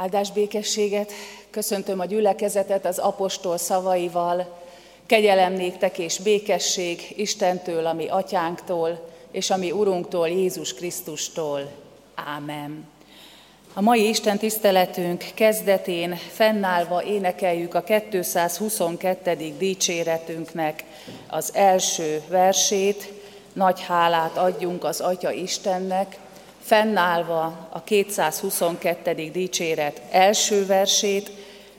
Áldás békességet, köszöntöm a gyülekezetet az apostol szavaival, kegyelem néktek és békesség Istentől, ami atyánktól, és ami Urunktól, Jézus Krisztustól. Ámen. A mai Isten tiszteletünk kezdetén fennállva énekeljük a 222. dicséretünknek az első versét, nagy hálát adjunk az Atya Istennek, fennállva a 222. dicséret első versét,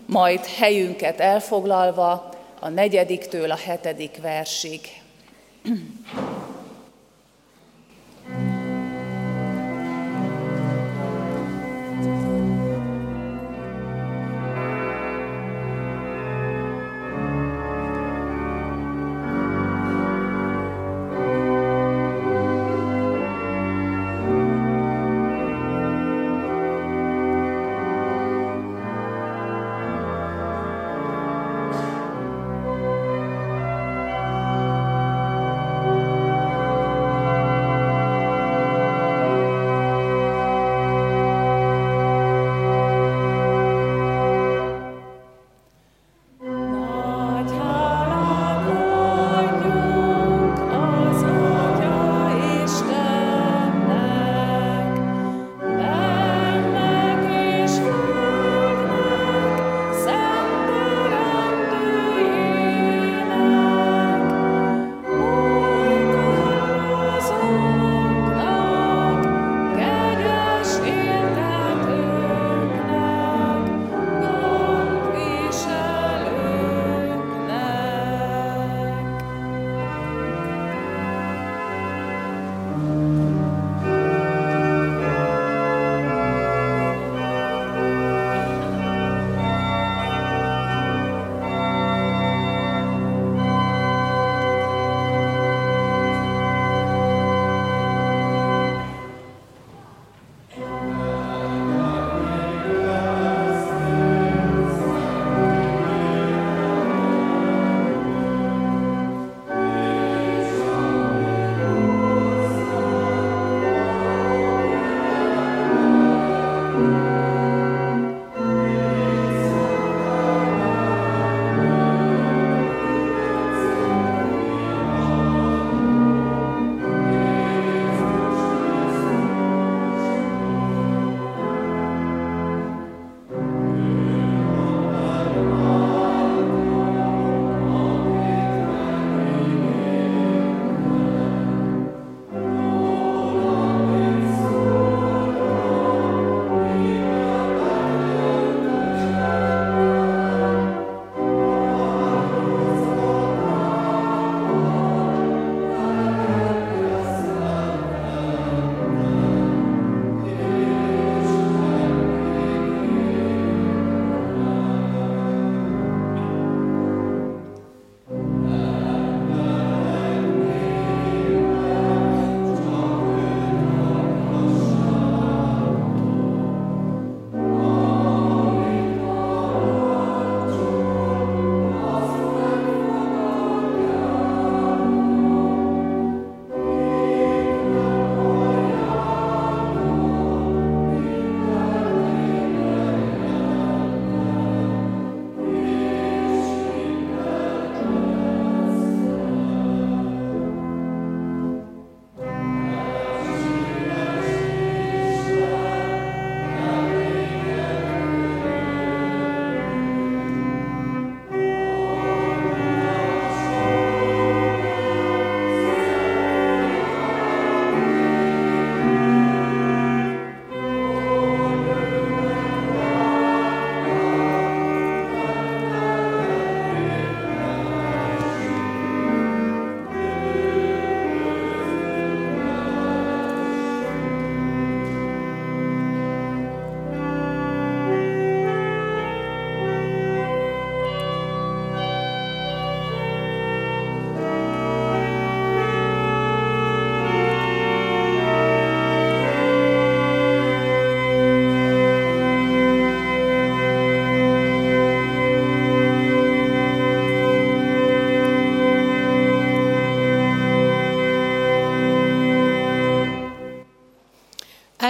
majd helyünket elfoglalva a negyediktől a hetedik versig.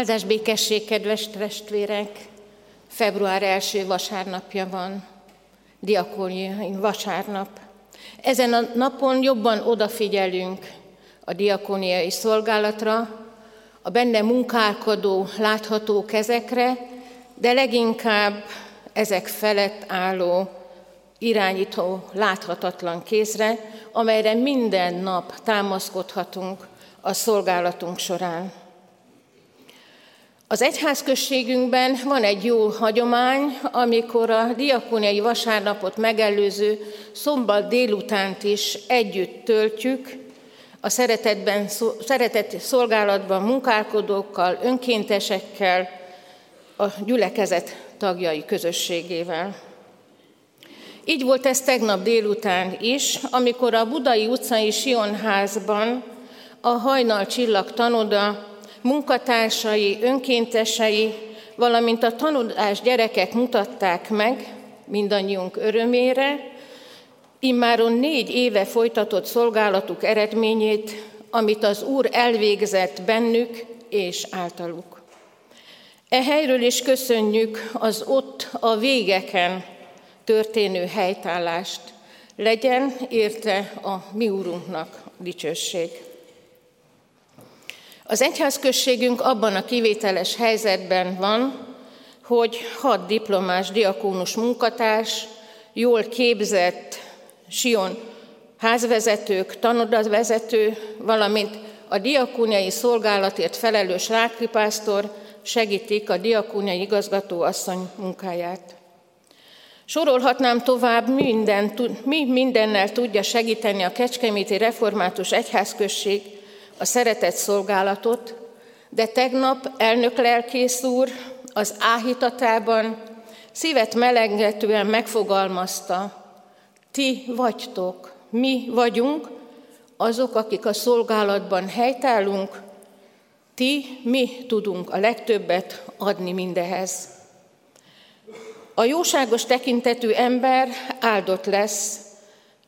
Áldás békesség, kedves testvérek! Február első vasárnapja van, diakóniai vasárnap. Ezen a napon jobban odafigyelünk a diakóniai szolgálatra, a benne munkálkodó, látható kezekre, de leginkább ezek felett álló, irányító, láthatatlan kézre, amelyre minden nap támaszkodhatunk a szolgálatunk során. Az egyházközségünkben van egy jó hagyomány, amikor a diakóniai vasárnapot megelőző szombat délutánt is együtt töltjük, a szeretetben, szeretet szolgálatban munkálkodókkal, önkéntesekkel, a gyülekezet tagjai közösségével. Így volt ez tegnap délután is, amikor a Budai utcai Sionházban a hajnal csillag tanoda munkatársai, önkéntesei, valamint a tanulás gyerekek mutatták meg mindannyiunk örömére, immáron négy éve folytatott szolgálatuk eredményét, amit az Úr elvégzett bennük és általuk. E helyről is köszönjük az ott a végeken történő helytállást. Legyen érte a mi Úrunknak dicsőség. Az egyházközségünk abban a kivételes helyzetben van, hogy hat diplomás diakónus munkatárs, jól képzett Sion házvezetők, tanodavezető, valamint a diakóniai szolgálatért felelős rákripásztor segítik a diakóniai igazgató asszony munkáját. Sorolhatnám tovább, minden, mi mindennel tudja segíteni a Kecskeméti Református Egyházközség a szeretett szolgálatot, de tegnap elnök lelkész úr az áhítatában szívet melengetően megfogalmazta, ti vagytok, mi vagyunk, azok, akik a szolgálatban helytállunk, ti, mi tudunk a legtöbbet adni mindehez. A jóságos tekintetű ember áldott lesz,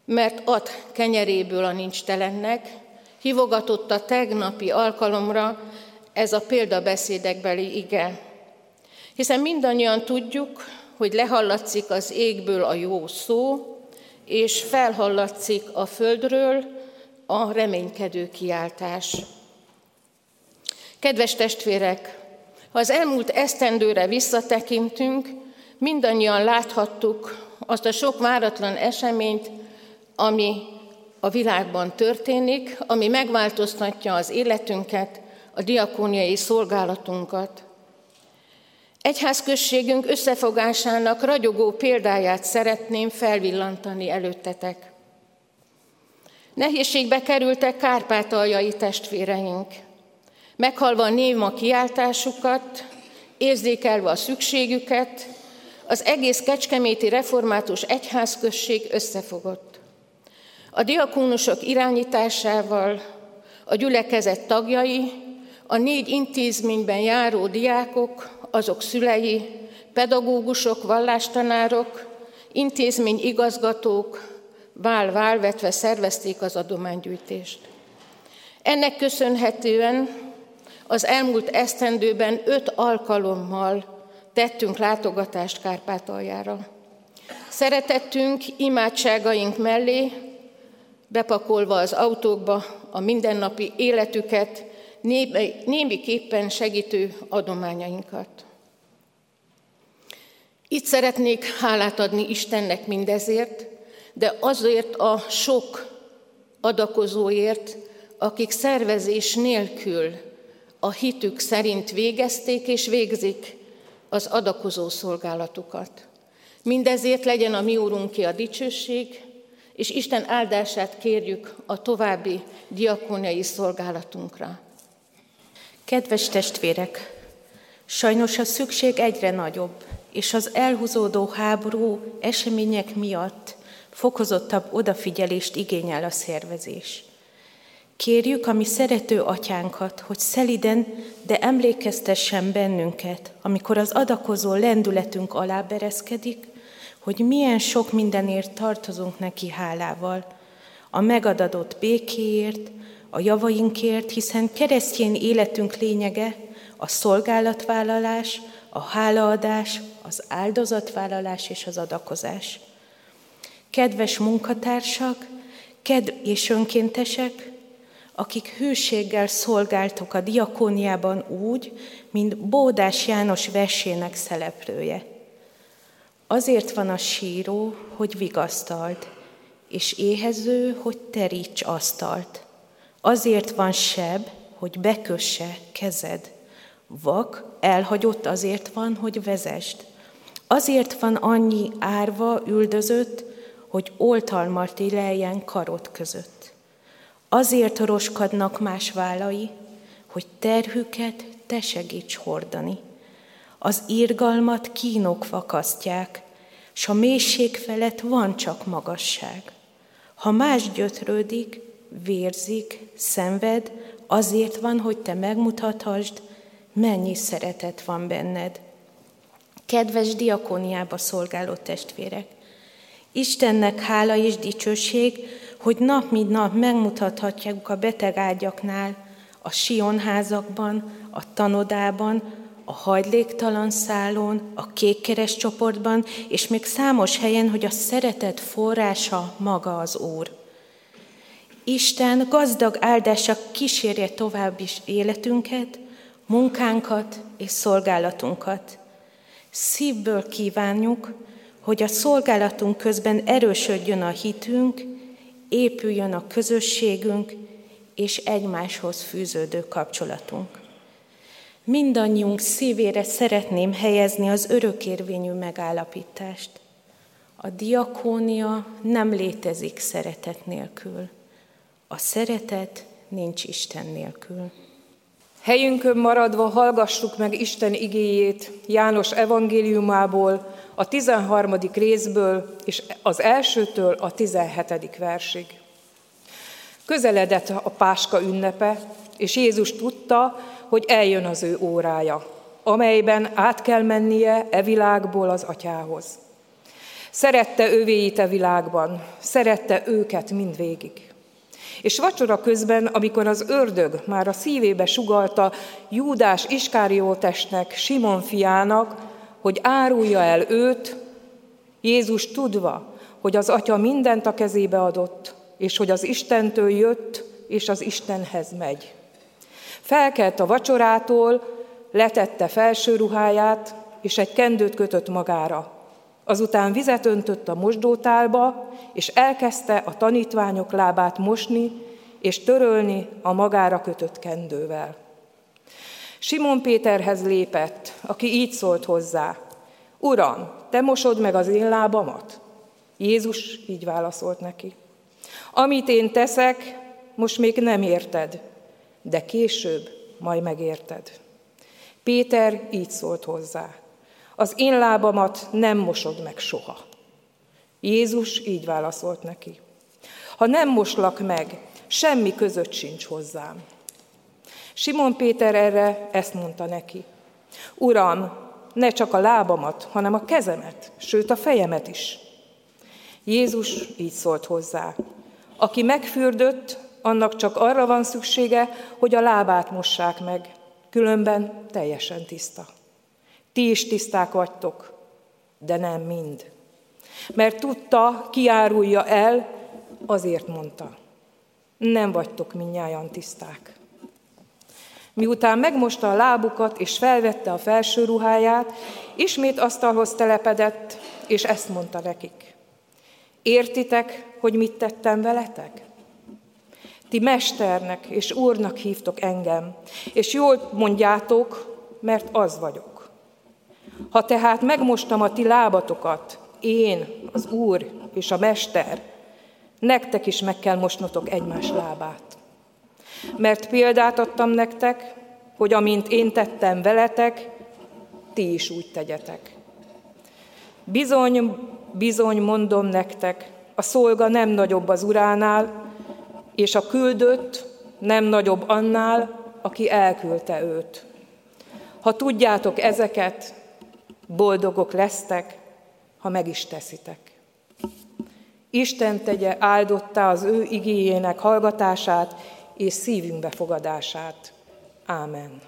mert ad kenyeréből a nincs telennek, hívogatott a tegnapi alkalomra ez a példabeszédekbeli ige. Hiszen mindannyian tudjuk, hogy lehallatszik az égből a jó szó, és felhallatszik a földről a reménykedő kiáltás. Kedves testvérek, ha az elmúlt esztendőre visszatekintünk, mindannyian láthattuk azt a sok váratlan eseményt, ami a világban történik, ami megváltoztatja az életünket, a diakóniai szolgálatunkat. Egyházközségünk összefogásának ragyogó példáját szeretném felvillantani előttetek. Nehézségbe kerültek kárpátaljai testvéreink. Meghalva néma kiáltásukat, érzékelve a szükségüket, az egész kecskeméti református egyházközség összefogott. A diakónusok irányításával, a gyülekezet tagjai, a négy intézményben járó diákok, azok szülei, pedagógusok, vallástanárok, intézményigazgatók vál-vál vetve szervezték az adománygyűjtést. Ennek köszönhetően az elmúlt esztendőben öt alkalommal tettünk látogatást Kárpátaljára. Szeretettünk imádságaink mellé, bepakolva az autókba a mindennapi életüket, némiképpen segítő adományainkat. Itt szeretnék hálát adni Istennek mindezért, de azért a sok adakozóért, akik szervezés nélkül a hitük szerint végezték és végzik az adakozó szolgálatukat. Mindezért legyen a mi úrunké a dicsőség, és Isten áldását kérjük a további diakóniai szolgálatunkra. Kedves testvérek, sajnos a szükség egyre nagyobb, és az elhúzódó háború események miatt fokozottabb odafigyelést igényel a szervezés. Kérjük a mi szerető atyánkat, hogy szeliden, de emlékeztessen bennünket, amikor az adakozó lendületünk alá bereszkedik, hogy milyen sok mindenért tartozunk neki hálával, a megadatott békéért, a javainkért, hiszen keresztény életünk lényege a szolgálatvállalás, a hálaadás, az áldozatvállalás és az adakozás. Kedves munkatársak, kedv és önkéntesek, akik hűséggel szolgáltok a diakóniában úgy, mint Bódás János versének szereplője. Azért van a síró, hogy vigasztalt, és éhező, hogy teríts asztalt. Azért van seb, hogy bekösse kezed. Vak, elhagyott azért van, hogy vezest. Azért van annyi árva üldözött, hogy oltalmat éleljen karot között. Azért roskadnak más vállai, hogy terhüket te segíts hordani. Az írgalmat kínok vakasztják, s a mélység felett van csak magasság. Ha más gyötrődik, vérzik, szenved, azért van, hogy te megmutathasd, mennyi szeretet van benned. Kedves diakóniába szolgáló testvérek, Istennek hála és dicsőség, hogy nap mint nap megmutathatják a betegágyaknál, a sionházakban, a tanodában, a hajléktalan szálon, a kékkeres csoportban, és még számos helyen, hogy a szeretet forrása maga az Úr. Isten gazdag áldása kísérje tovább is életünket, munkánkat és szolgálatunkat. Szívből kívánjuk, hogy a szolgálatunk közben erősödjön a hitünk, épüljön a közösségünk és egymáshoz fűződő kapcsolatunk. Mindannyiunk szívére szeretném helyezni az örökérvényű megállapítást. A diakónia nem létezik szeretet nélkül. A szeretet nincs Isten nélkül. Helyünkön maradva hallgassuk meg Isten igéjét János evangéliumából, a 13. részből, és az elsőtől a 17. versig. Közeledett a Páska ünnepe, és Jézus tudta, hogy eljön az ő órája, amelyben át kell mennie e világból az atyához. Szerette övéit e világban, szerette őket mindvégig. És vacsora közben, amikor az ördög már a szívébe sugalta Júdás Iskáriótesnek, Simon fiának, hogy árulja el őt, Jézus tudva, hogy az Atya mindent a kezébe adott, és hogy az Istentől jött, és az Istenhez megy. Felkelt a vacsorától, letette felső ruháját, és egy kendőt kötött magára. Azután vizet öntött a mosdótálba, és elkezdte a tanítványok lábát mosni, és törölni a magára kötött kendővel. Simon Péterhez lépett, aki így szólt hozzá. Uram, te mosod meg az én lábamat? Jézus így válaszolt neki. Amit én teszek, most még nem érted, de később majd megérted. Péter így szólt hozzá. Az én lábamat nem mosod meg soha. Jézus így válaszolt neki. Ha nem moslak meg, semmi között sincs hozzám. Simon Péter erre ezt mondta neki. Uram, ne csak a lábamat, hanem a kezemet, sőt a fejemet is. Jézus így szólt hozzá. Aki megfürdött, annak csak arra van szüksége, hogy a lábát mossák meg, különben teljesen tiszta. Ti is tiszták vagytok, de nem mind. Mert tudta, kiárulja el, azért mondta. Nem vagytok minnyáján tiszták. Miután megmosta a lábukat és felvette a felső ruháját, ismét asztalhoz telepedett, és ezt mondta nekik. Értitek, hogy mit tettem veletek? Ti mesternek és úrnak hívtok engem, és jól mondjátok, mert az vagyok. Ha tehát megmostam a ti lábatokat, én, az úr és a mester, nektek is meg kell mosnotok egymás lábát. Mert példát adtam nektek, hogy amint én tettem veletek, ti is úgy tegyetek. Bizony, bizony mondom nektek, a szolga nem nagyobb az uránál, és a küldött nem nagyobb annál, aki elküldte őt. Ha tudjátok ezeket, boldogok lesztek, ha meg is teszitek. Isten tegye áldottá az ő igéjének hallgatását és szívünk befogadását. Ámen.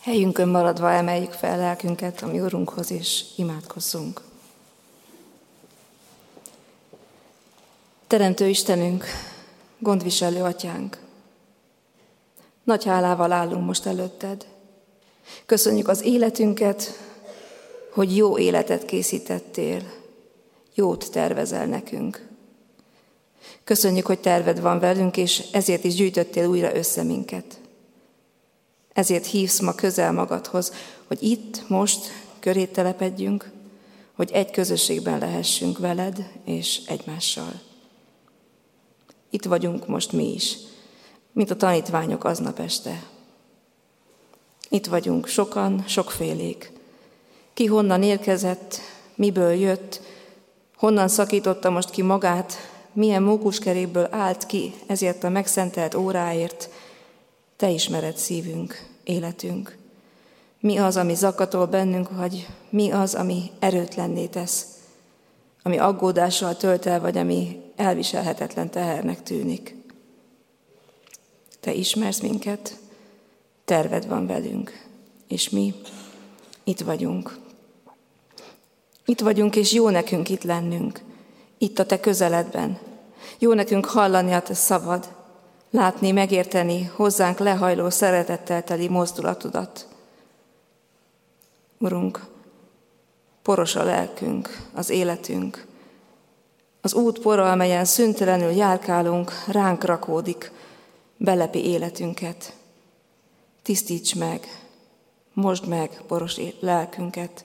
Helyünkön maradva emeljük fel lelkünket a mi Urunkhoz, és imádkozzunk. Teremtő Istenünk, gondviselő atyánk, nagy hálával állunk most előtted. Köszönjük az életünket, hogy jó életet készítettél, jót tervezel nekünk. Köszönjük, hogy terved van velünk, és ezért is gyűjtöttél újra össze minket. Ezért hívsz ma közel magadhoz, hogy itt, most köré telepedjünk, hogy egy közösségben lehessünk veled és egymással. Itt vagyunk most mi is, mint a tanítványok aznap este. Itt vagyunk sokan, sokfélék. Ki honnan érkezett, miből jött, honnan szakította most ki magát, milyen mókuskerékből állt ki ezért a megszentelt óráért, te ismered szívünk, életünk. Mi az, ami zakatol bennünk, vagy mi az, ami erőtlenné tesz, ami aggódással tölt el, vagy ami elviselhetetlen tehernek tűnik. Te ismersz minket, terved van velünk, és mi itt vagyunk. Itt vagyunk, és jó nekünk itt lennünk, itt a Te közeledben. Jó nekünk hallani a Te szavad, látni, megérteni hozzánk lehajló szeretettel teli mozdulatodat. Urunk, poros a lelkünk, az életünk. Az út pora, amelyen szüntelenül járkálunk, ránk rakódik, belepi életünket. Tisztíts meg, mosd meg poros lelkünket.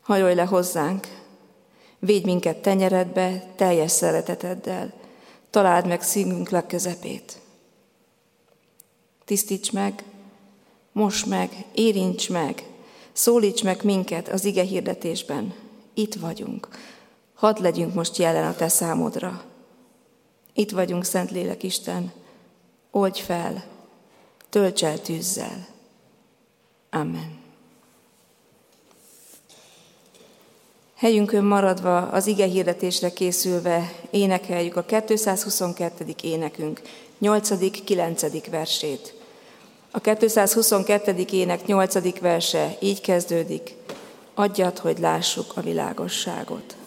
Hajolj le hozzánk, védj minket tenyeredbe teljes szereteteddel, találd meg szívünk legközepét. Tisztíts meg, most meg, érints meg, szólíts meg minket az ige hirdetésben. Itt vagyunk. Hadd legyünk most jelen a Te számodra. Itt vagyunk, Szentlélek Isten, oldj fel, tölts el tűzzel. Amen. Helyünkön maradva, az ige hirdetésre készülve énekeljük a 222. énekünk 8.-9. versét. A 222. ének 8. verse így kezdődik, adjad, hogy lássuk a világosságot.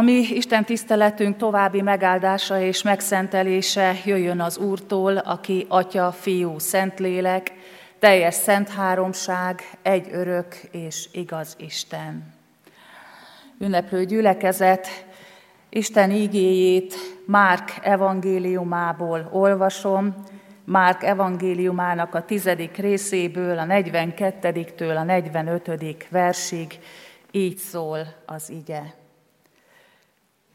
Mi Isten tiszteletünk további megáldása és megszentelése jöjjön az Úrtól, aki Atya, Fiú, Szentlélek, teljes szent háromság, egy örök és igaz Isten. Ünneplő gyülekezet, Isten ígéjét Márk evangéliumából olvasom, Márk evangéliumának a tizedik részéből, a 42-től a 45. versig, így szól az ige.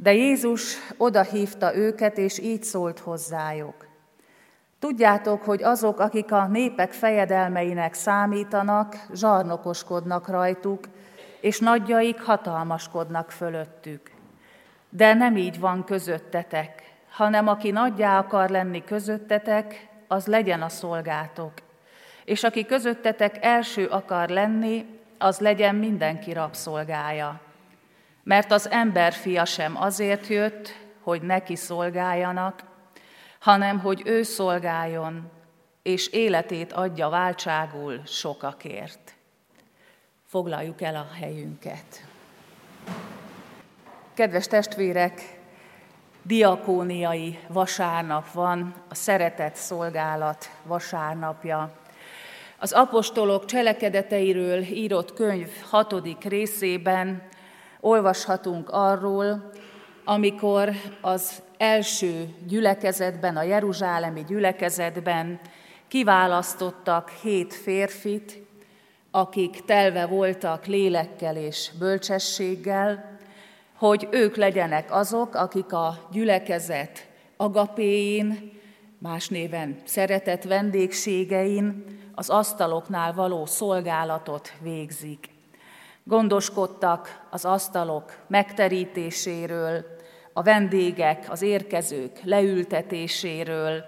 De Jézus odahívta őket, és így szólt hozzájuk. Tudjátok, hogy azok, akik a népek fejedelmeinek számítanak, zsarnokoskodnak rajtuk, és nagyjaik hatalmaskodnak fölöttük. De nem így van közöttetek, hanem aki nagyjá akar lenni közöttetek, az legyen a szolgátok. És aki közöttetek első akar lenni, az legyen mindenki rabszolgája. Mert az emberfia sem azért jött, hogy neki szolgáljanak, hanem hogy ő szolgáljon, és életét adja váltságul sokakért. Foglaljuk el a helyünket. Kedves testvérek, diakóniai vasárnap van, a szeretet szolgálat vasárnapja. Az apostolok cselekedeteiről írott könyv hatodik részében olvashatunk arról, amikor az első gyülekezetben, a Jeruzsálemi gyülekezetben kiválasztottak hét férfit, akik telve voltak lélekkel és bölcsességgel, hogy ők legyenek azok, akik a gyülekezet agapéin, más néven szeretett vendégségein, az asztaloknál való szolgálatot végzik. Gondoskodtak az asztalok megterítéséről, a vendégek, az érkezők leültetéséről,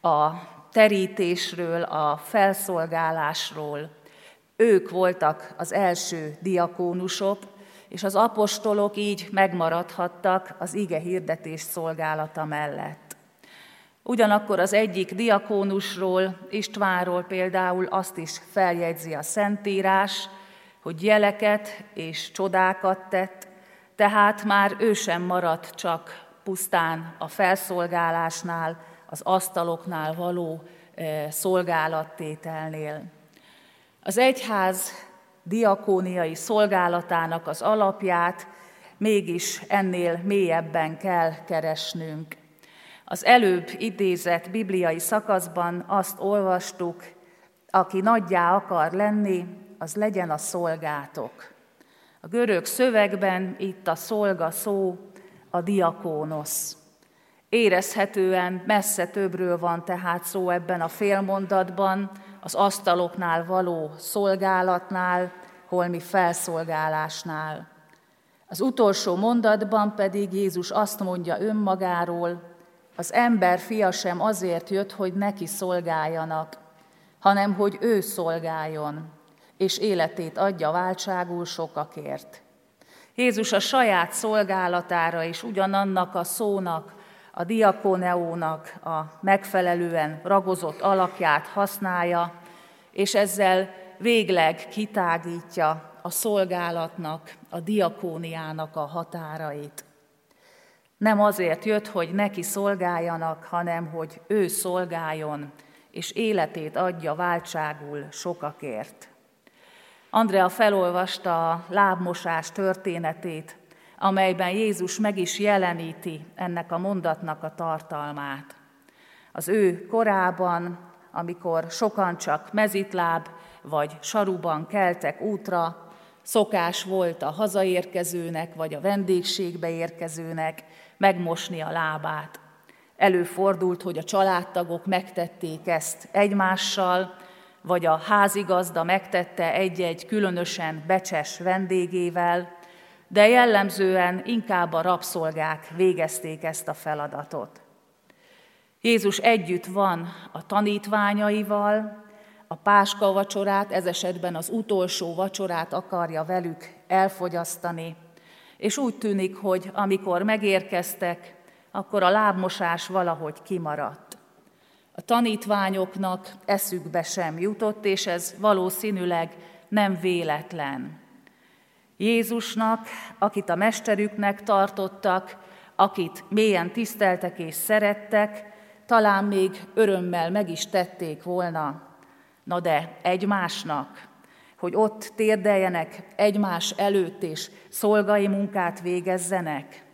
a terítésről, a felszolgálásról. Ők voltak az első diakónusok, és az apostolok így megmaradhattak az ige hirdetés szolgálata mellett. Ugyanakkor az egyik diakónusról, Istvánról például azt is feljegyzi a Szentírás, hogy jeleket és csodákat tett, tehát már ő sem maradt csak pusztán a felszolgálásnál, az asztaloknál való eh, szolgálattételnél. Az egyház diakóniai szolgálatának az alapját mégis ennél mélyebben kell keresnünk. Az előbb idézett bibliai szakaszban azt olvastuk, aki nagyjá akar lenni, az legyen a szolgátok. A görög szövegben itt a szolga szó a diakónosz. Érezhetően messze többről van tehát szó ebben a félmondatban, az asztaloknál való szolgálatnál, holmi felszolgálásnál. Az utolsó mondatban pedig Jézus azt mondja önmagáról, az ember fia sem azért jött, hogy neki szolgáljanak, hanem hogy ő szolgáljon, és életét adja váltságul sokakért. Jézus a saját szolgálatára is ugyanannak a szónak, a diakoneónak a megfelelően ragozott alakját használja, és ezzel végleg kitágítja a szolgálatnak, a diakóniának a határait. Nem azért jött, hogy neki szolgáljanak, hanem hogy ő szolgáljon, és életét adja váltságul sokakért. Andrea felolvasta a lábmosás történetét, amelyben Jézus meg is jeleníti ennek a mondatnak a tartalmát. Az ő korában, amikor sokan csak mezitláb vagy saruban keltek útra, szokás volt a hazaérkezőnek vagy a vendégségbe érkezőnek megmosni a lábát. Előfordult, hogy a családtagok megtették ezt egymással, vagy a házigazda megtette egy-egy különösen becses vendégével, de jellemzően inkább a rabszolgák végezték ezt a feladatot. Jézus együtt van a tanítványaival, a páska vacsorát, ez esetben az utolsó vacsorát akarja velük elfogyasztani, és úgy tűnik, hogy amikor megérkeztek, akkor a lábmosás valahogy kimaradt. A tanítványoknak eszükbe sem jutott, és ez valószínűleg nem véletlen. Jézusnak, akit a mesterüknek tartottak, akit mélyen tiszteltek és szerettek, talán még örömmel meg is tették volna, na de egymásnak, hogy ott térdeljenek egymás előtt és szolgai munkát végezzenek.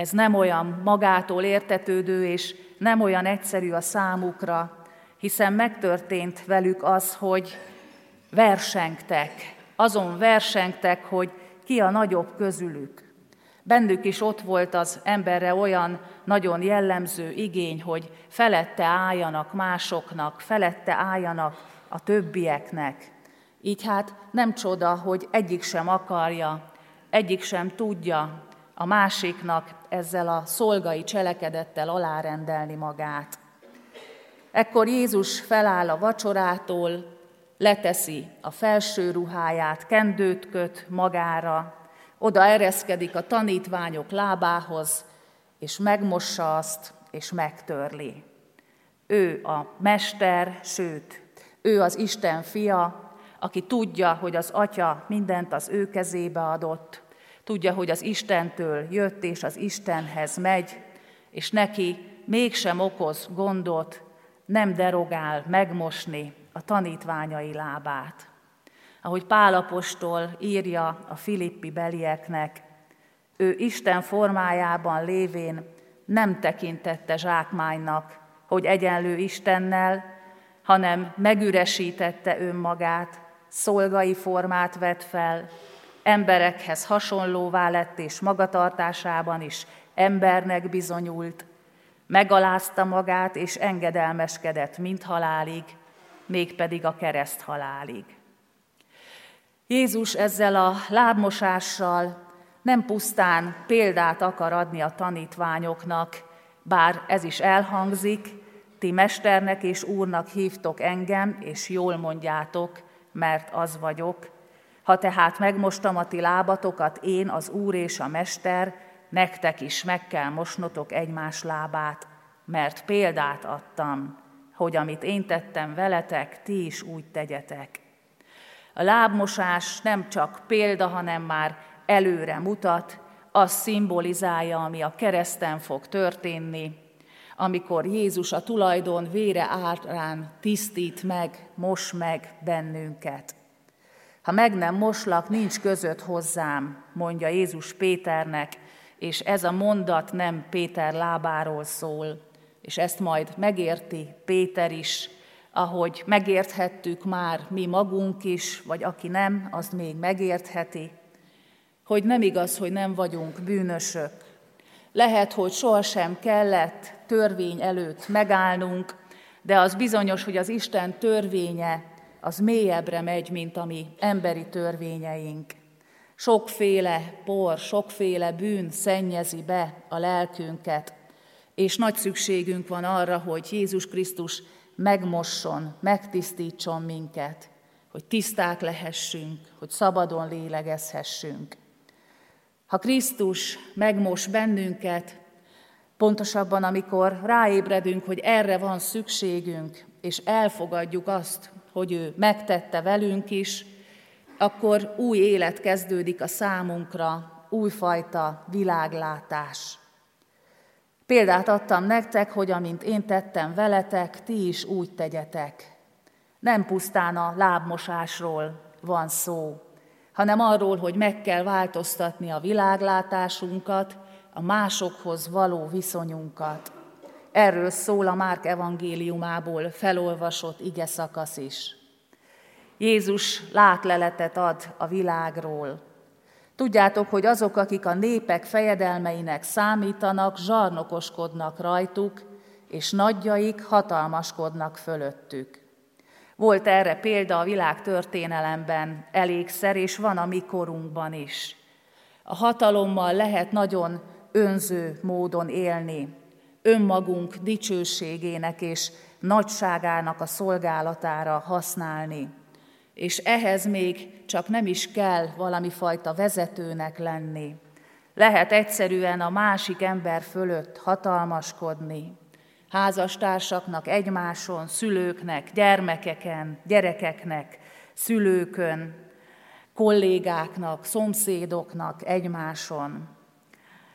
Ez nem olyan magától értetődő és nem olyan egyszerű a számukra, hiszen megtörtént velük az, hogy versengtek, azon versengtek, hogy ki a nagyobb közülük. Bennük is ott volt az emberre olyan nagyon jellemző igény, hogy felette álljanak másoknak, felette álljanak a többieknek. Így hát nem csoda, hogy egyik sem akarja, egyik sem tudja a másiknak ezzel a szolgai cselekedettel alárendelni magát. Ekkor Jézus feláll a vacsorától, leteszi a felső ruháját, kendőt köt magára, oda ereszkedik a tanítványok lábához, és megmossa azt, és megtörli. Ő a mester, sőt, ő az Isten fia, aki tudja, hogy az Atya mindent az ő kezébe adott, tudja, hogy az Istentől jött és az Istenhez megy, és neki mégsem okoz gondot, nem derogál megmosni a tanítványai lábát. Ahogy Pálapostól írja a filippi belieknek, ő Isten formájában lévén nem tekintette zsákmánynak, hogy egyenlő Istennel, hanem megüresítette önmagát, szolgai formát vett fel, emberekhez hasonlóvá lett, és magatartásában is embernek bizonyult, megalázta magát, és engedelmeskedett mint halálig, mégpedig a kereszt halálig. Jézus ezzel a lábmosással nem pusztán példát akar adni a tanítványoknak, bár ez is elhangzik, ti mesternek és úrnak hívtok engem, és jól mondjátok, mert az vagyok. Ha tehát megmostam a ti lábatokat, én, az úr és a mester, nektek is meg kell mosnotok egymás lábát, mert példát adtam, hogy amit én tettem veletek, ti is úgy tegyetek. A lábmosás nem csak példa, hanem már előre mutat, az szimbolizálja, ami a kereszten fog történni, amikor Jézus a tulajdon vére árán tisztít meg, mos meg bennünket. Ha meg nem moslak, nincs között hozzám, mondja Jézus Péternek, és ez a mondat nem Péter lábáról szól, és ezt majd megérti Péter is, ahogy megérthettük már mi magunk is, vagy aki nem, azt még megértheti, hogy nem igaz, hogy nem vagyunk bűnösök. Lehet, hogy sohasem kellett törvény előtt megállnunk, de az bizonyos, hogy az Isten törvénye az mélyebbre megy, mint a mi emberi törvényeink. Sokféle por, sokféle bűn szennyezi be a lelkünket, és nagy szükségünk van arra, hogy Jézus Krisztus megmosson, megtisztítson minket, hogy tiszták lehessünk, hogy szabadon lélegezhessünk. Ha Krisztus megmos bennünket, pontosabban amikor ráébredünk, hogy erre van szükségünk, és elfogadjuk azt, hogy ő megtette velünk is, akkor új élet kezdődik a számunkra, újfajta világlátás. Példát adtam nektek, hogy amint én tettem veletek, ti is úgy tegyetek. Nem pusztán a lábmosásról van szó, hanem arról, hogy meg kell változtatni a világlátásunkat, a másokhoz való viszonyunkat. Erről szól a Márk evangéliumából felolvasott ige szakasz is. Jézus látleletet ad a világról. Tudjátok, hogy azok, akik a népek fejedelmeinek számítanak, zsarnokoskodnak rajtuk, és nagyjaik hatalmaskodnak fölöttük. Volt erre példa a világ történelemben elégszer, és van a mi korunkban is. A hatalommal lehet nagyon önző módon élni, önmagunk dicsőségének és nagyságának a szolgálatára használni. És ehhez még csak nem is kell valami fajta vezetőnek lenni. Lehet egyszerűen a másik ember fölött hatalmaskodni, házastársaknak egymáson, szülőknek, gyermekeken, gyerekeknek, szülőkön, kollégáknak, szomszédoknak egymáson.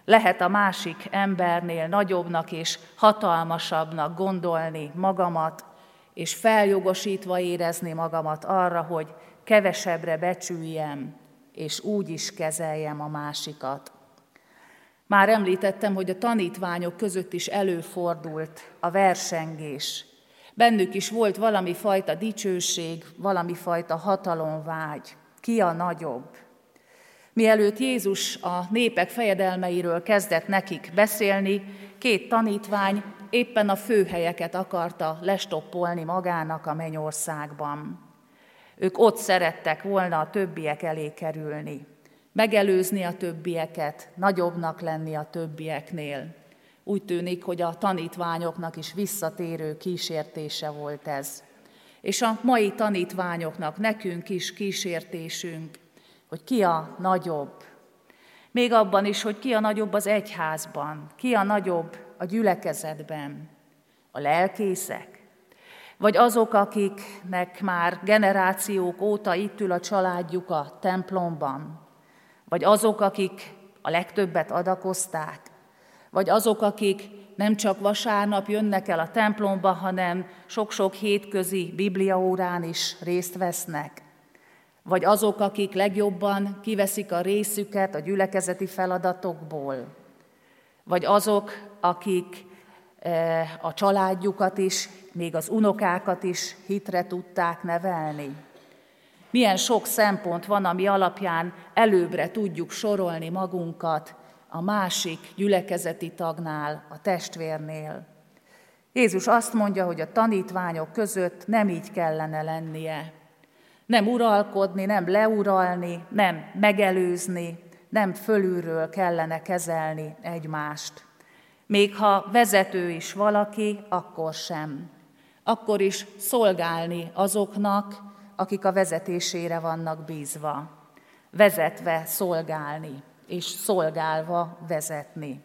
Lehet a másik embernél nagyobbnak és hatalmasabbnak gondolni magamat, és feljogosítva érezni magamat arra, hogy kevesebbre becsüljem, és úgy is kezeljem a másikat. Már említettem, hogy a tanítványok között is előfordult a versengés. Bennük is volt valami fajta dicsőség, valami fajta hatalomvágy. Ki a nagyobb? Mielőtt Jézus a népek fejedelmeiről kezdett nekik beszélni, két tanítvány éppen a főhelyeket akarta lestoppolni magának a mennyországban. Ők ott szerettek volna a többiek elé kerülni, megelőzni a többieket, nagyobbnak lenni a többieknél. Úgy tűnik, hogy a tanítványoknak is visszatérő kísértése volt ez. És a mai tanítványoknak, nekünk is kísértésünk, hogy ki a nagyobb. Még abban is, hogy ki a nagyobb az egyházban, ki a nagyobb a gyülekezetben, a lelkészek, vagy azok, akiknek már generációk óta itt ül a családjuk a templomban, vagy azok, akik a legtöbbet adakozták, vagy azok, akik nem csak vasárnap jönnek el a templomba, hanem sok-sok hétközi bibliaórán is részt vesznek. Vagy azok, akik legjobban kiveszik a részüket a gyülekezeti feladatokból. Vagy azok, akik eh, a családjukat is, még az unokákat is hitre tudták nevelni. Milyen sok szempont van, ami alapján előbbre tudjuk sorolni magunkat, a másik gyülekezeti tagnál, a testvérnél. Jézus azt mondja, hogy a tanítványok között nem így kellene lennie. Nem uralkodni, nem leuralni, nem megelőzni, nem fölülről kellene kezelni egymást. Még ha vezető is valaki, akkor sem. Akkor is szolgálni azoknak, akik a vezetésére vannak bízva. Vezetve szolgálni és szolgálva vezetni.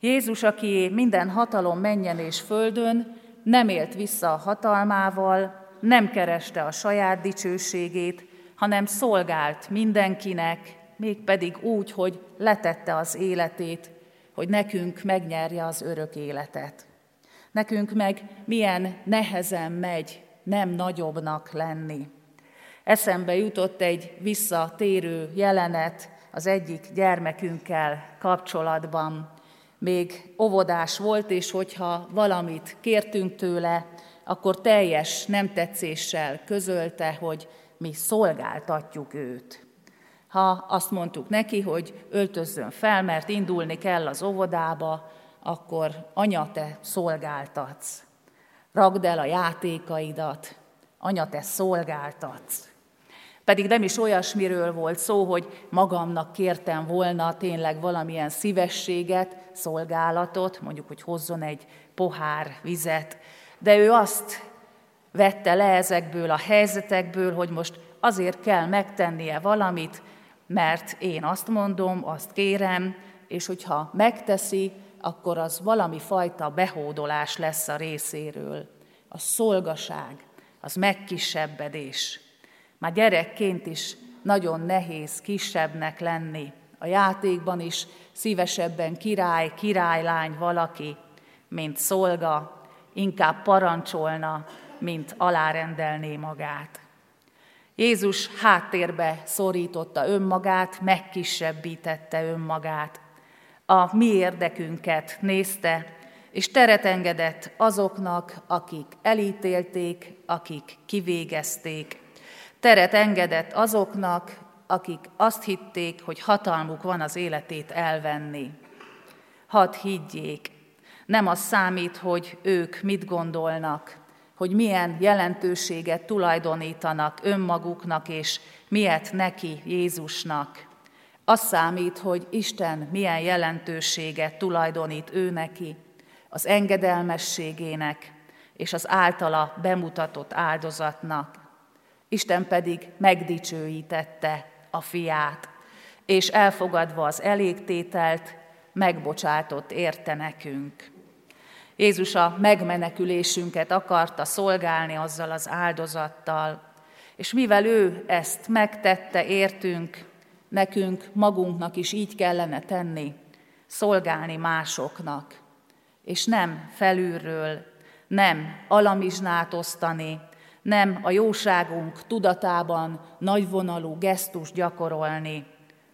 Jézus, aki minden hatalom menjen és földön, nem élt vissza a hatalmával, nem kereste a saját dicsőségét, hanem szolgált mindenkinek, mégpedig úgy, hogy letette az életét, hogy nekünk megnyerje az örök életet. Nekünk meg milyen nehezen megy nem nagyobbnak lenni. Eszembe jutott egy visszatérő jelenet az egyik gyermekünkkel kapcsolatban. Még óvodás volt, és hogyha valamit kértünk tőle, akkor teljes nem tetszéssel közölte, hogy mi szolgáltatjuk őt. Ha azt mondtuk neki, hogy öltözzön fel, mert indulni kell az óvodába, akkor anya, te szolgáltatsz. Ragd el a játékaidat, anya, te szolgáltatsz. Pedig nem is olyasmiről volt szó, hogy magamnak kértem volna tényleg valamilyen szívességet, szolgálatot, mondjuk, hogy hozzon egy pohár vizet, de ő azt vette le ezekből a helyzetekből, hogy most azért kell megtennie valamit, mert én azt mondom, azt kérem, és hogyha megteszi, akkor az valami fajta behódolás lesz a részéről. A szolgaság, az megkisebbedés. Már gyerekként is nagyon nehéz kisebbnek lenni. A játékban is szívesebben király, királylány valaki, mint szolga, inkább parancsolna, mint alárendelné magát. Jézus háttérbe szorította önmagát, megkisebbítette önmagát. A mi érdekünket nézte, és teret engedett azoknak, akik elítélték, akik kivégezték, Teret engedett azoknak, akik azt hitték, hogy hatalmuk van az életét elvenni. Hadd higgyék, nem az számít, hogy ők mit gondolnak, hogy milyen jelentőséget tulajdonítanak önmaguknak, és miért neki, Jézusnak. Az számít, hogy Isten milyen jelentőséget tulajdonít ő neki, az engedelmességének és az általa bemutatott áldozatnak. Isten pedig megdicsőítette a fiát, és elfogadva az elégtételt, megbocsátott érte nekünk. Jézus a megmenekülésünket akarta szolgálni azzal az áldozattal, és mivel ő ezt megtette értünk, nekünk magunknak is így kellene tenni, szolgálni másoknak, és nem felülről, nem alamizsnát osztani, nem a jóságunk tudatában nagyvonalú gesztus gyakorolni,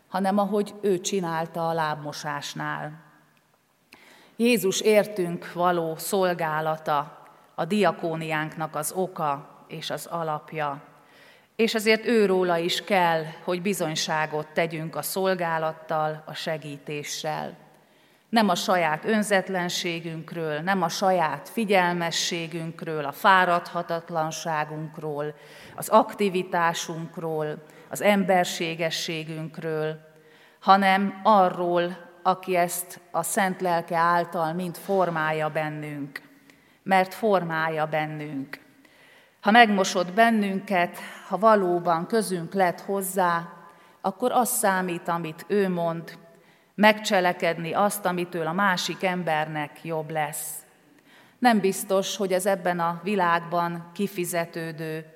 hanem ahogy ő csinálta a lábmosásnál. Jézus értünk való szolgálata, a diakóniánknak az oka és az alapja, és ezért őróla is kell, hogy bizonyságot tegyünk a szolgálattal, a segítéssel. Nem a saját önzetlenségünkről, nem a saját figyelmességünkről, a fáradhatatlanságunkról, az aktivitásunkról, az emberségességünkről, hanem arról, aki ezt a szent lelke által mind formálja bennünk, mert formálja bennünk. Ha megmosod bennünket, ha valóban közünk lett hozzá, akkor az számít, amit ő mond, megcselekedni azt, amitől a másik embernek jobb lesz. Nem biztos, hogy ez ebben a világban kifizetődő,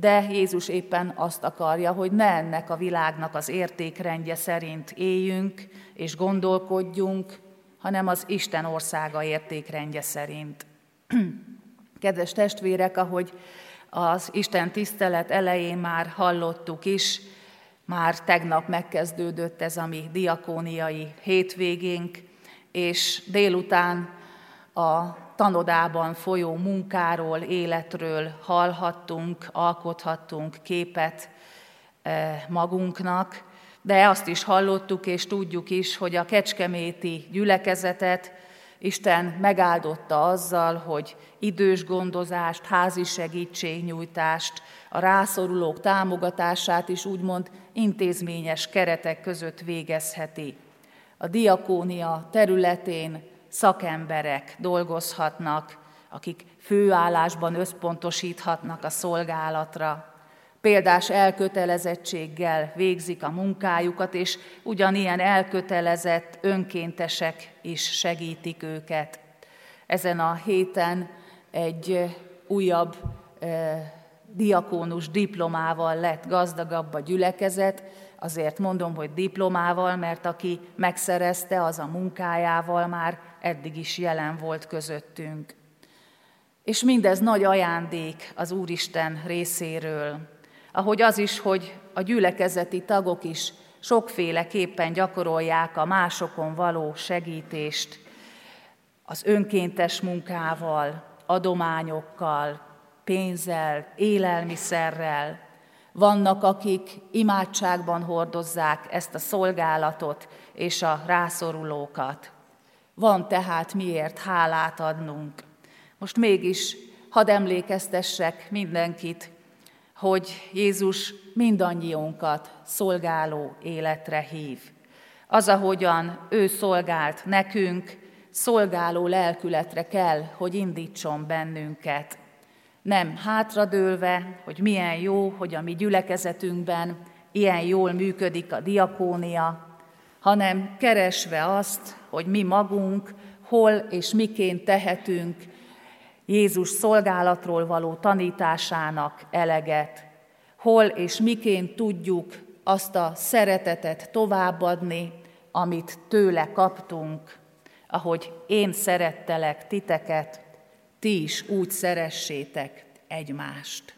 de Jézus éppen azt akarja, hogy ne ennek a világnak az értékrendje szerint éljünk és gondolkodjunk, hanem az Isten országa értékrendje szerint. Kedves testvérek, ahogy az Isten tisztelet elején már hallottuk is, már tegnap megkezdődött ez a mi diakóniai hétvégénk, és délután a tanodában folyó munkáról, életről hallhattunk, alkothattunk képet eh, magunknak, de azt is hallottuk és tudjuk is, hogy a kecskeméti gyülekezetet Isten megáldotta azzal, hogy idős gondozást, házi segítségnyújtást, a rászorulók támogatását is úgymond intézményes keretek között végezheti. A diakónia területén szakemberek dolgozhatnak, akik főállásban összpontosíthatnak a szolgálatra, példás elkötelezettséggel végzik a munkájukat, és ugyanilyen elkötelezett önkéntesek is segítik őket. Ezen a héten egy újabb eh, diakónus diplomával lett gazdagabb a gyülekezet, azért mondom, hogy diplomával, mert aki megszerezte, az a munkájával már eddig is jelen volt közöttünk. És mindez nagy ajándék az Úristen részéről, ahogy az is, hogy a gyülekezeti tagok is sokféleképpen gyakorolják a másokon való segítést, az önkéntes munkával, adományokkal, pénzzel, élelmiszerrel. Vannak, akik imádságban hordozzák ezt a szolgálatot és a rászorulókat. Van tehát miért hálát adnunk. Most mégis hadd emlékeztessek mindenkit, hogy Jézus mindannyiunkat szolgáló életre hív. Az, ahogyan ő szolgált nekünk, szolgáló lelkületre kell, hogy indítson bennünket. Nem hátradőlve, hogy milyen jó, hogy a mi gyülekezetünkben ilyen jól működik a diakónia, hanem keresve azt, hogy mi magunk hol és miként tehetünk Jézus szolgálatról való tanításának eleget, hol és miként tudjuk azt a szeretetet továbbadni, amit tőle kaptunk, ahogy én szerettelek titeket, ti is úgy szeressétek egymást.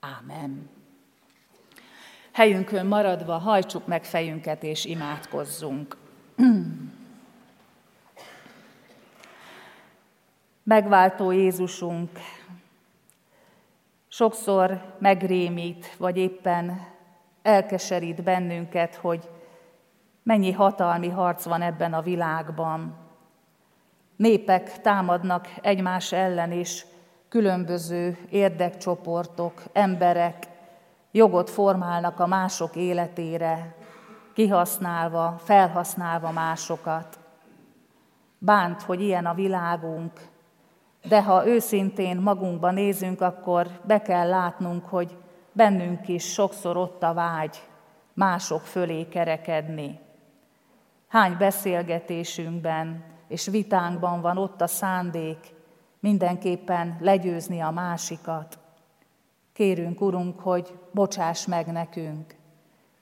Ámen. Helyünkön maradva hajtsuk meg fejünket és imádkozzunk. Megváltó Jézusunk sokszor megrémít, vagy éppen elkeserít bennünket, hogy mennyi hatalmi harc van ebben a világban. Népek támadnak egymás ellen is, különböző érdekcsoportok, emberek jogot formálnak a mások életére, kihasználva, felhasználva másokat. Bánt, hogy ilyen a világunk, de ha őszintén magunkba nézünk, akkor be kell látnunk, hogy bennünk is sokszor ott a vágy mások fölé kerekedni. Hány beszélgetésünkben és vitánkban van ott a szándék mindenképpen legyőzni a másikat. Kérünk, Urunk, hogy bocsáss meg nekünk.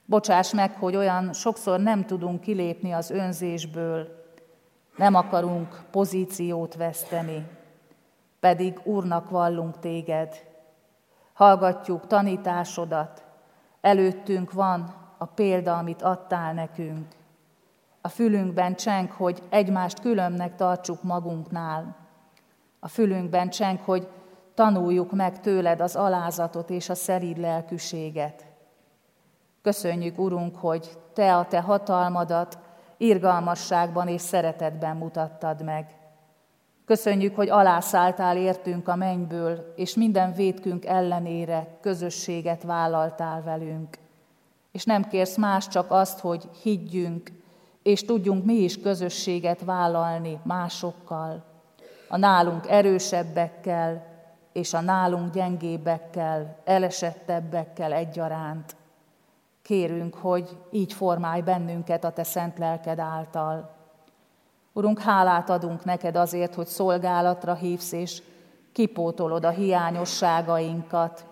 Bocsáss meg, hogy olyan sokszor nem tudunk kilépni az önzésből, nem akarunk pozíciót veszteni, pedig Úrnak vallunk téged. Hallgatjuk tanításodat, előttünk van a példa, amit adtál nekünk. A fülünkben cseng, hogy egymást különbnek tartsuk magunknál. A fülünkben cseng, hogy tanuljuk meg tőled az alázatot és a szerid lelkűséget. Köszönjük, Urunk, hogy Te a Te hatalmadat irgalmasságban és szeretetben mutattad meg. Köszönjük, hogy alászálltál értünk a mennyből, és minden védkünk ellenére közösséget vállaltál velünk. És nem kérsz más, csak azt, hogy higgyünk, és tudjunk mi is közösséget vállalni másokkal, a nálunk erősebbekkel, és a nálunk gyengébbekkel, elesettebbekkel egyaránt. Kérünk, hogy így formálj bennünket a Te szent lelked által. Urunk, hálát adunk neked azért, hogy szolgálatra hívsz, és kipótolod a hiányosságainkat,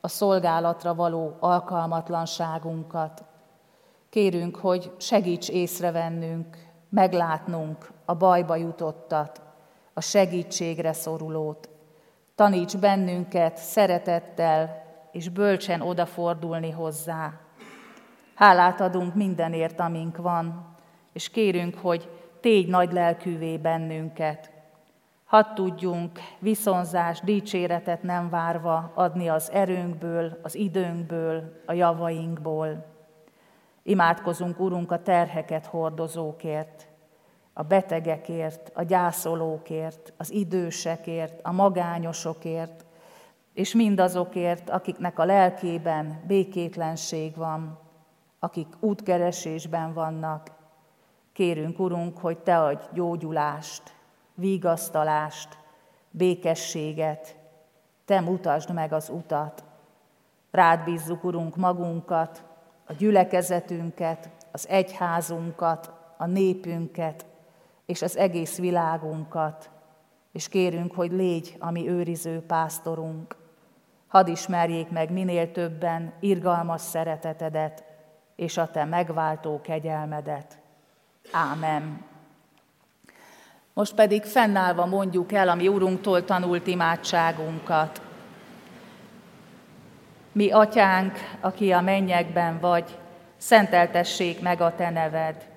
a szolgálatra való alkalmatlanságunkat. Kérünk, hogy segíts észrevennünk, meglátnunk a bajba jutottat, a segítségre szorulót. Taníts bennünket szeretettel és bölcsen odafordulni hozzá. Hálát adunk mindenért, amink van, és kérünk, hogy tégy nagy lelkűvé bennünket. Hadd tudjunk viszonzás, dicséretet nem várva adni az erőnkből, az időnkből, a javainkból. Imádkozunk, Urunk, a terheket hordozókért, a betegekért, a gyászolókért, az idősekért, a magányosokért, és mindazokért, akiknek a lelkében békétlenség van, akik útkeresésben vannak. Kérünk, Urunk, hogy Te adj gyógyulást, vigasztalást, békességet, Te mutasd meg az utat. Rád bízzuk, Urunk, magunkat, a gyülekezetünket, az egyházunkat, a népünket, és az egész világunkat, és kérünk, hogy légy a mi őriző pásztorunk. Hadd ismerjék meg minél többen irgalmas szeretetedet, és a te megváltó kegyelmedet. Ámen. Most pedig fennállva mondjuk el a mi Úrunktól tanult imádságunkat. Mi, Atyánk, aki a mennyekben vagy, szenteltessék meg a Te neved.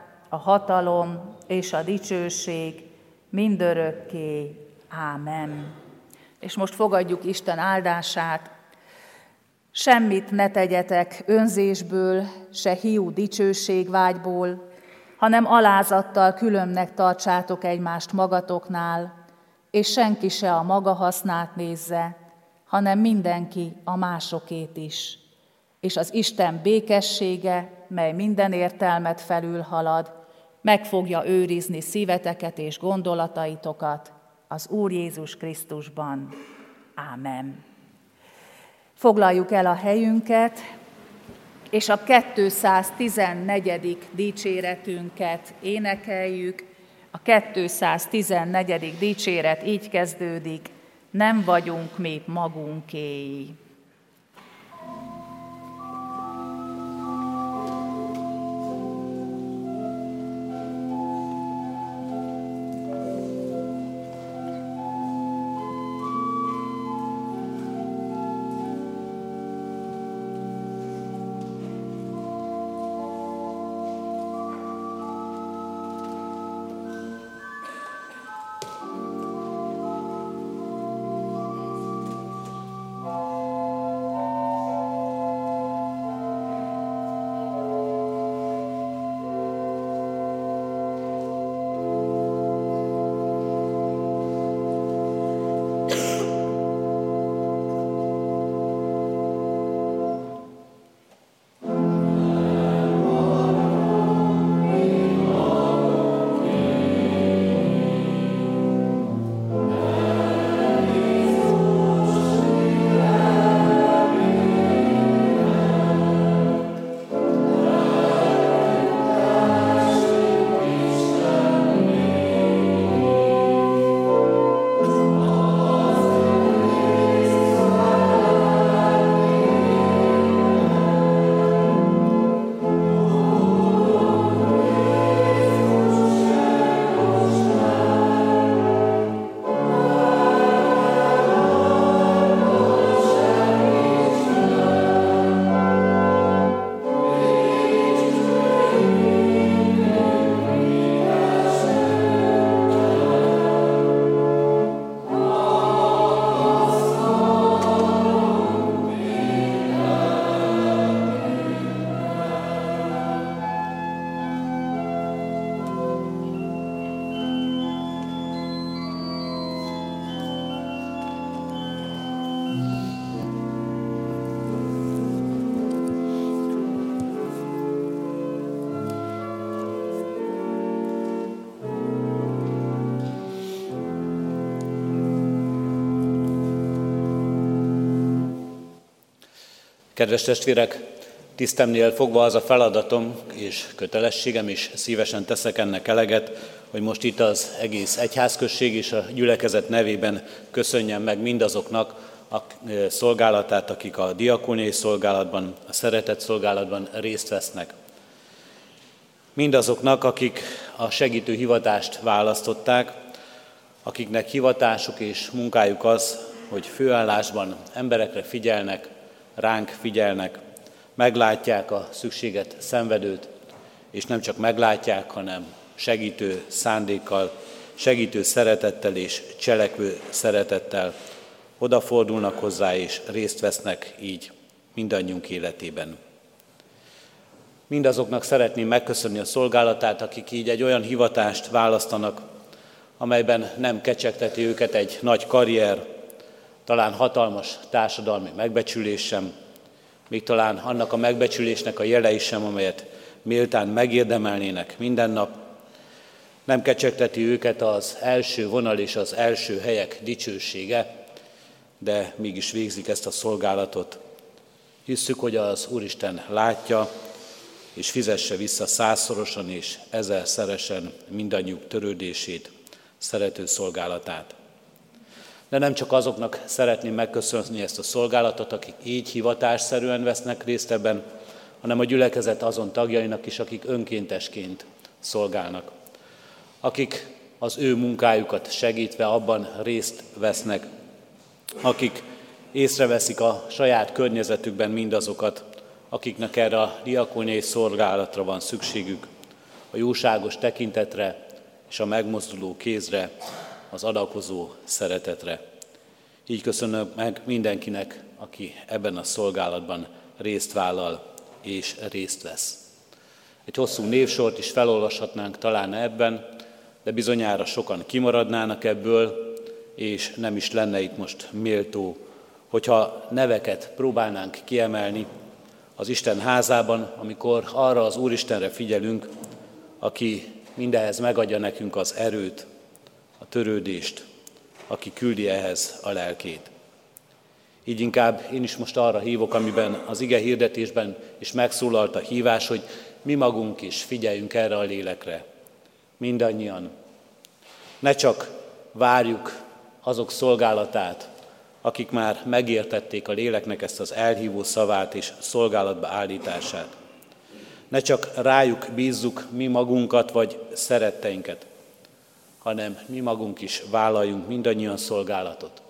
a hatalom és a dicsőség mindörökké. Ámen. És most fogadjuk Isten áldását. Semmit ne tegyetek önzésből, se hiú dicsőségvágyból, hanem alázattal különnek tartsátok egymást magatoknál, és senki se a maga hasznát nézze, hanem mindenki a másokét is. És az Isten békessége, mely minden értelmet felülhalad, meg fogja őrizni szíveteket és gondolataitokat az Úr Jézus Krisztusban. Ámen. Foglaljuk el a helyünket, és a 214. dicséretünket énekeljük. A 214. dicséret így kezdődik, nem vagyunk még magunkéi. Kedves testvérek, tisztemnél fogva az a feladatom és kötelességem, és szívesen teszek ennek eleget, hogy most itt az egész egyházközség és a gyülekezet nevében köszönjem meg mindazoknak a szolgálatát, akik a diakóniai szolgálatban, a szeretett szolgálatban részt vesznek. Mindazoknak, akik a segítő hivatást választották, akiknek hivatásuk és munkájuk az, hogy főállásban emberekre figyelnek, ránk figyelnek, meglátják a szükséget, szenvedőt, és nem csak meglátják, hanem segítő szándékkal, segítő szeretettel és cselekvő szeretettel odafordulnak hozzá és részt vesznek így mindannyiunk életében. Mindazoknak szeretném megköszönni a szolgálatát, akik így egy olyan hivatást választanak, amelyben nem kecsegteti őket egy nagy karrier, talán hatalmas társadalmi megbecsülés sem, még talán annak a megbecsülésnek a jele is sem, amelyet méltán megérdemelnének minden nap. Nem kecsegteti őket az első vonal és az első helyek dicsősége, de mégis végzik ezt a szolgálatot. Hisszük, hogy az Úristen látja, és fizesse vissza százszorosan és ezerszeresen mindannyiuk törődését, szerető szolgálatát. De nem csak azoknak szeretném megköszönni ezt a szolgálatot, akik így hivatásszerűen vesznek részt ebben, hanem a gyülekezet azon tagjainak is, akik önkéntesként szolgálnak. Akik az ő munkájukat segítve abban részt vesznek, akik észreveszik a saját környezetükben mindazokat, akiknek erre a diakóniai szolgálatra van szükségük, a jóságos tekintetre és a megmozduló kézre, az adakozó szeretetre. Így köszönöm meg mindenkinek, aki ebben a szolgálatban részt vállal és részt vesz. Egy hosszú névsort is felolvashatnánk talán ebben, de bizonyára sokan kimaradnának ebből, és nem is lenne itt most méltó, hogyha neveket próbálnánk kiemelni az Isten házában, amikor arra az Úristenre figyelünk, aki mindehez megadja nekünk az erőt, a törődést, aki küldi ehhez a lelkét. Így inkább én is most arra hívok, amiben az ige hirdetésben is megszólalt a hívás, hogy mi magunk is figyeljünk erre a lélekre. Mindannyian. Ne csak várjuk azok szolgálatát, akik már megértették a léleknek ezt az elhívó szavát és szolgálatba állítását. Ne csak rájuk bízzuk mi magunkat vagy szeretteinket, hanem mi magunk is vállaljunk mindannyian szolgálatot.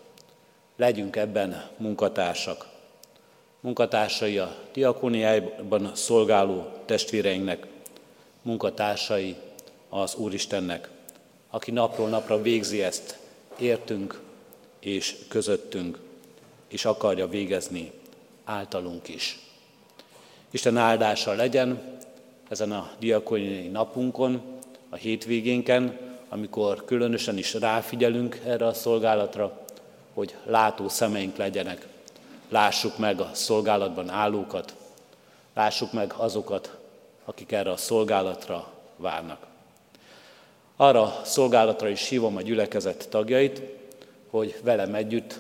Legyünk ebben munkatársak. Munkatársai a diakóniájában szolgáló testvéreinknek, munkatársai az Úristennek, aki napról napra végzi ezt értünk és közöttünk, és akarja végezni általunk is. Isten áldása legyen ezen a diakoniai napunkon, a hétvégénken, amikor különösen is ráfigyelünk erre a szolgálatra, hogy látó szemeink legyenek. Lássuk meg a szolgálatban állókat, lássuk meg azokat, akik erre a szolgálatra várnak. Arra a szolgálatra is hívom a gyülekezet tagjait, hogy velem együtt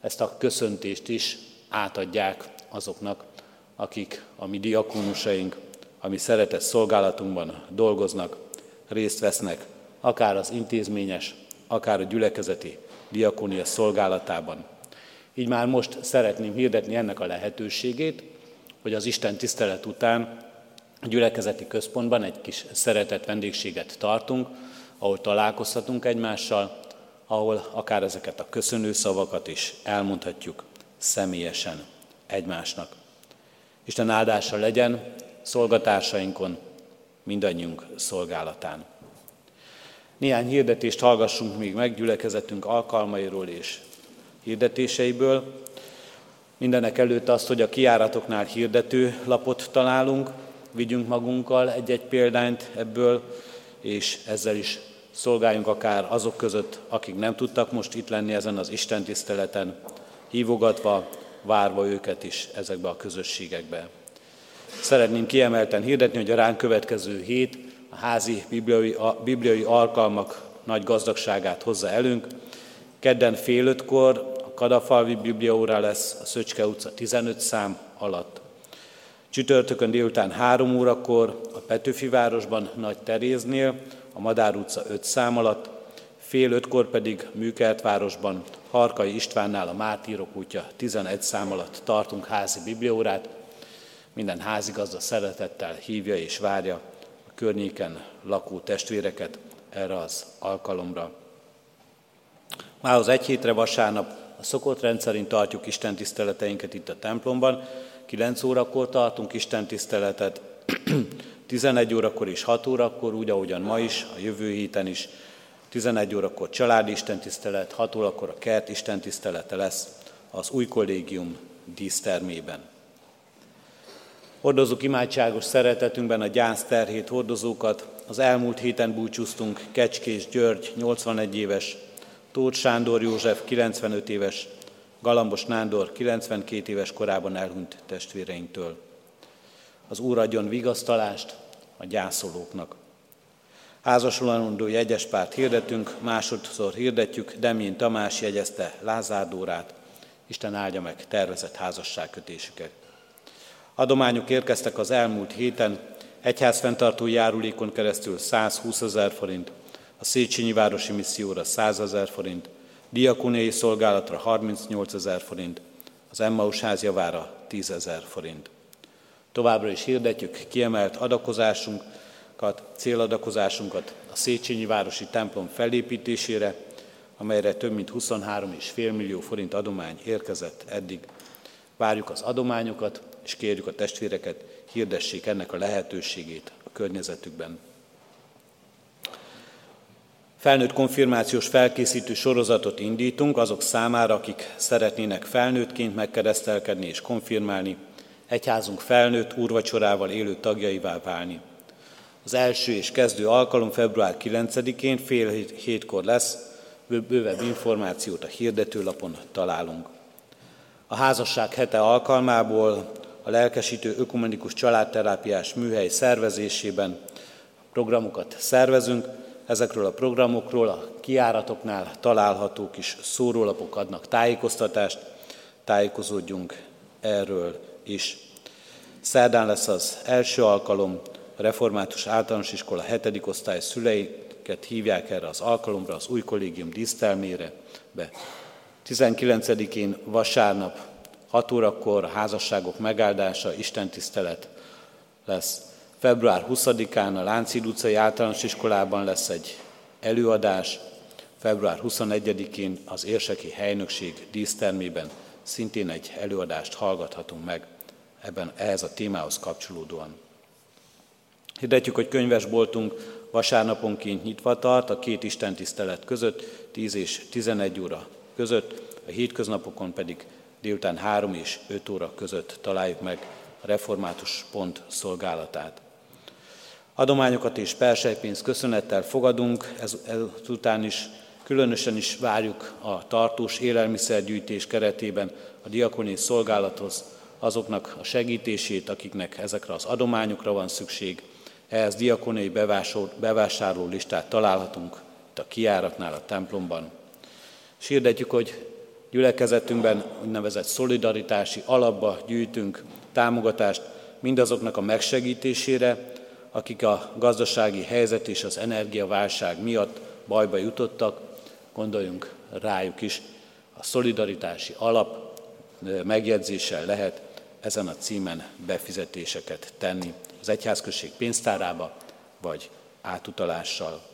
ezt a köszöntést is átadják azoknak, akik a mi diakónusaink, a mi szeretett szolgálatunkban dolgoznak, részt vesznek, akár az intézményes, akár a gyülekezeti diakónia szolgálatában. Így már most szeretném hirdetni ennek a lehetőségét, hogy az Isten tisztelet után a gyülekezeti központban egy kis szeretett vendégséget tartunk, ahol találkozhatunk egymással, ahol akár ezeket a köszönő szavakat is elmondhatjuk személyesen egymásnak. Isten áldása legyen szolgatásainkon, mindannyiunk szolgálatán. Néhány hirdetést hallgassunk még meg gyülekezetünk alkalmairól és hirdetéseiből. Mindenek előtt azt, hogy a kiáratoknál hirdető lapot találunk, vigyünk magunkkal egy-egy példányt ebből, és ezzel is szolgáljunk akár azok között, akik nem tudtak most itt lenni ezen az Isten tiszteleten, hívogatva, várva őket is ezekbe a közösségekbe. Szeretném kiemelten hirdetni, hogy a ránk következő hét a házi bibliai, a bibliai alkalmak nagy gazdagságát hozza elünk. Kedden fél ötkor a Kadafalvi Bibliaóra lesz a Szöcske utca 15 szám alatt. Csütörtökön délután három órakor a Petőfi városban Nagy Teréznél, a Madár utca 5 szám alatt, fél ötkor pedig Műkertvárosban, Harkai Istvánnál a Mártírok útja 11 szám alatt tartunk házi bibliórát. Minden házigazda szeretettel hívja és várja környéken lakó testvéreket erre az alkalomra. az egy hétre vasárnap a szokott rendszerint tartjuk Isten tiszteleteinket itt a templomban. 9 órakor tartunk Isten tiszteletet, 11 órakor és 6 órakor, úgy ahogyan ma is, a jövő héten is, 11 órakor családi istentisztelet, 6 órakor a kert istentisztelete lesz az új kollégium dísztermében. Hordozunk imádságos szeretetünkben a gyász terhét hordozókat. Az elmúlt héten búcsúztunk Kecskés György, 81 éves, Tóth Sándor József, 95 éves, Galambos Nándor, 92 éves korában elhunyt testvéreinktől. Az Úr adjon vigasztalást a gyászolóknak. Házasulandó jegyes párt hirdetünk, másodszor hirdetjük, Demjén Tamás jegyezte Lázárdórát, Isten áldja meg tervezett házasságkötésüket. Adományok érkeztek az elmúlt héten, egyházfenntartó járulékon keresztül 120 ezer forint, a Széchenyi Városi Misszióra 100 ezer forint, diakóniai szolgálatra 38 ezer forint, az Emmaus házjavára 10 ezer forint. Továbbra is hirdetjük kiemelt adakozásunkat, céladakozásunkat a Széchenyi Városi templom felépítésére, amelyre több mint 23,5 millió forint adomány érkezett eddig. Várjuk az adományokat, és kérjük a testvéreket, hirdessék ennek a lehetőségét a környezetükben. Felnőtt konfirmációs felkészítő sorozatot indítunk azok számára, akik szeretnének felnőttként megkeresztelkedni és konfirmálni, egyházunk felnőtt úrvacsorával élő tagjaivá válni. Az első és kezdő alkalom február 9-én fél hétkor lesz, bővebb információt a hirdetőlapon találunk. A házasság hete alkalmából a lelkesítő ökumenikus családterápiás műhely szervezésében programokat szervezünk, Ezekről a programokról a kiáratoknál található kis szórólapok adnak tájékoztatást, tájékozódjunk erről is. Szerdán lesz az első alkalom, a Református Általános Iskola 7. osztály szüleiket hívják erre az alkalomra, az új kollégium dísztelmére be. 19-én vasárnap 6 órakor házasságok megáldása, istentisztelet lesz. Február 20-án a Lánchíd utcai általános iskolában lesz egy előadás, február 21-én az érseki helynökség dísztermében szintén egy előadást hallgathatunk meg ebben ehhez a témához kapcsolódóan. Hirdetjük, hogy könyvesboltunk vasárnaponként nyitva tart a két istentisztelet között, 10 és 11 óra között, a hétköznapokon pedig délután 3 és 5 óra között találjuk meg a református pont szolgálatát. Adományokat és persejpénzt köszönettel fogadunk, ez, ezután is különösen is várjuk a tartós élelmiszergyűjtés keretében a diakoni szolgálathoz azoknak a segítését, akiknek ezekre az adományokra van szükség. Ehhez diakoniai bevásárló listát találhatunk itt a kiáratnál a templomban. És hirdetjük, hogy gyülekezetünkben úgynevezett szolidaritási alapba gyűjtünk támogatást mindazoknak a megsegítésére, akik a gazdasági helyzet és az energiaválság miatt bajba jutottak, gondoljunk rájuk is. A szolidaritási alap megjegyzéssel lehet ezen a címen befizetéseket tenni az egyházközség pénztárába, vagy átutalással.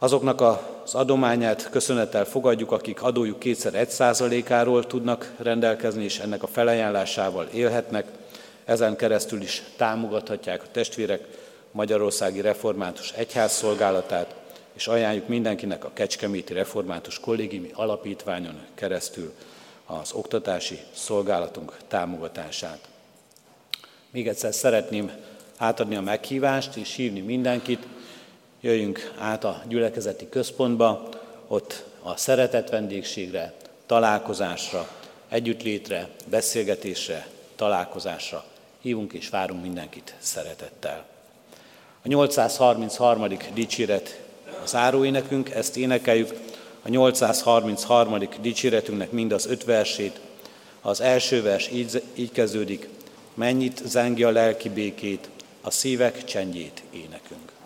Azoknak az adományát köszönettel fogadjuk, akik adójuk kétszer egy százalékáról tudnak rendelkezni, és ennek a felajánlásával élhetnek, ezen keresztül is támogathatják a testvérek Magyarországi Református Egyház szolgálatát, és ajánljuk mindenkinek a Kecskeméti Református Kollégiumi Alapítványon keresztül az oktatási szolgálatunk támogatását. Még egyszer szeretném átadni a meghívást és hívni mindenkit, jöjjünk át a gyülekezeti központba, ott a szeretet vendégségre, találkozásra, együttlétre, beszélgetésre, találkozásra hívunk és várunk mindenkit szeretettel. A 833. dicséret az áróénekünk, ezt énekeljük, a 833. dicséretünknek mind az öt versét, Az első vers így, így kezdődik, mennyit zengje a lelki békét, a szívek csendjét énekünk.